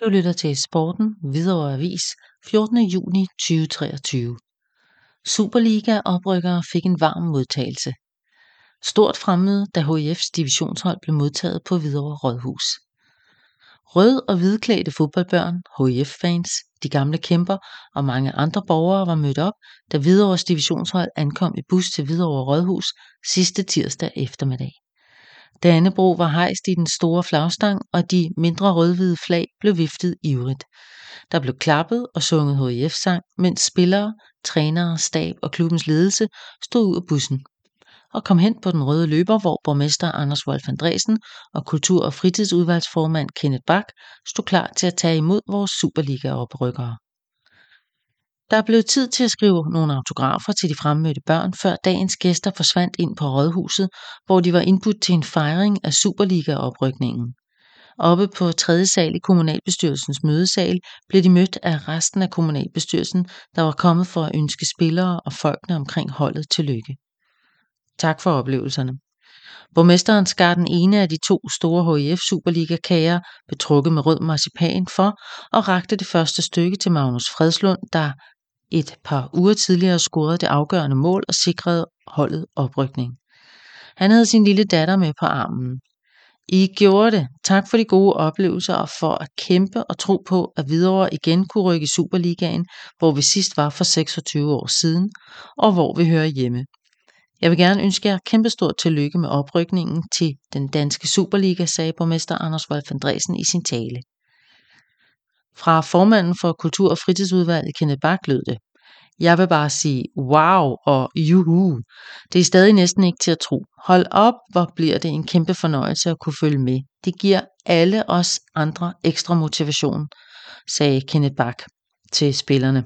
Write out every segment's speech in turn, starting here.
Du lytter til Sporten Hvidovre Avis 14. juni 2023. Superliga-oprykkere fik en varm modtagelse. Stort fremmøde, da HIF's divisionshold blev modtaget på Hvidovre Rådhus. Rød- og hvidklædte fodboldbørn, HIF-fans, de gamle kæmper og mange andre borgere var mødt op, da Hvidovres divisionshold ankom i bus til Hvidovre Rådhus sidste tirsdag eftermiddag. Dannebrog var hejst i den store flagstang, og de mindre rødhvide flag blev viftet ivrigt. Der blev klappet og sunget HIF-sang, mens spillere, trænere, stab og klubbens ledelse stod ud af bussen og kom hen på den røde løber, hvor borgmester Anders Wolf Andresen og kultur- og fritidsudvalgsformand Kenneth Bak stod klar til at tage imod vores Superliga-oprykkere. Der blev tid til at skrive nogle autografer til de fremmødte børn, før dagens gæster forsvandt ind på rådhuset, hvor de var indbudt til en fejring af Superliga-oprykningen. Oppe på tredje sal i kommunalbestyrelsens mødesal blev de mødt af resten af kommunalbestyrelsen, der var kommet for at ønske spillere og folkene omkring holdet tillykke. Tak for oplevelserne. Borgmesteren skar den ene af de to store HIF Superliga-kager, betrukket med rød marcipan, for og rakte det første stykke til Magnus Fredslund, der et par uger tidligere scorede det afgørende mål og sikrede holdet oprykning. Han havde sin lille datter med på armen. I gjorde det. Tak for de gode oplevelser og for at kæmpe og tro på, at Hvidovre igen kunne rykke i Superligaen, hvor vi sidst var for 26 år siden, og hvor vi hører hjemme. Jeg vil gerne ønske jer kæmpestort tillykke med oprykningen til den danske Superliga, sagde borgmester Anders Wolf Andresen i sin tale. Fra formanden for Kultur- og Fritidsudvalget, Kenneth Bak, lød det. Jeg vil bare sige wow og juhu. Det er stadig næsten ikke til at tro. Hold op, hvor bliver det en kæmpe fornøjelse at kunne følge med. Det giver alle os andre ekstra motivation, sagde Kenneth Bak til spillerne.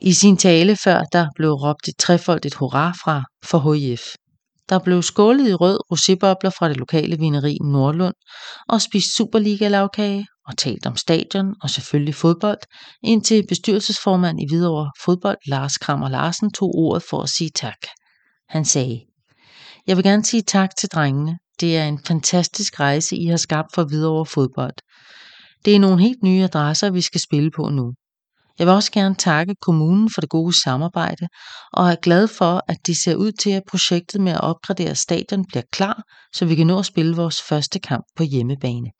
I sin tale før der blev råbt et trefoldigt hurra fra for HIF. Der blev skålet i rød rosébobler fra det lokale vineri Nordlund og spist Superliga-lavkage og talt om stadion og selvfølgelig fodbold, indtil bestyrelsesformand i Hvidovre Fodbold, Lars Krammer Larsen, tog ordet for at sige tak. Han sagde, Jeg vil gerne sige tak til drengene. Det er en fantastisk rejse, I har skabt for Hvidovre Fodbold. Det er nogle helt nye adresser, vi skal spille på nu. Jeg vil også gerne takke kommunen for det gode samarbejde, og er glad for, at de ser ud til, at projektet med at opgradere stadion bliver klar, så vi kan nå at spille vores første kamp på hjemmebane.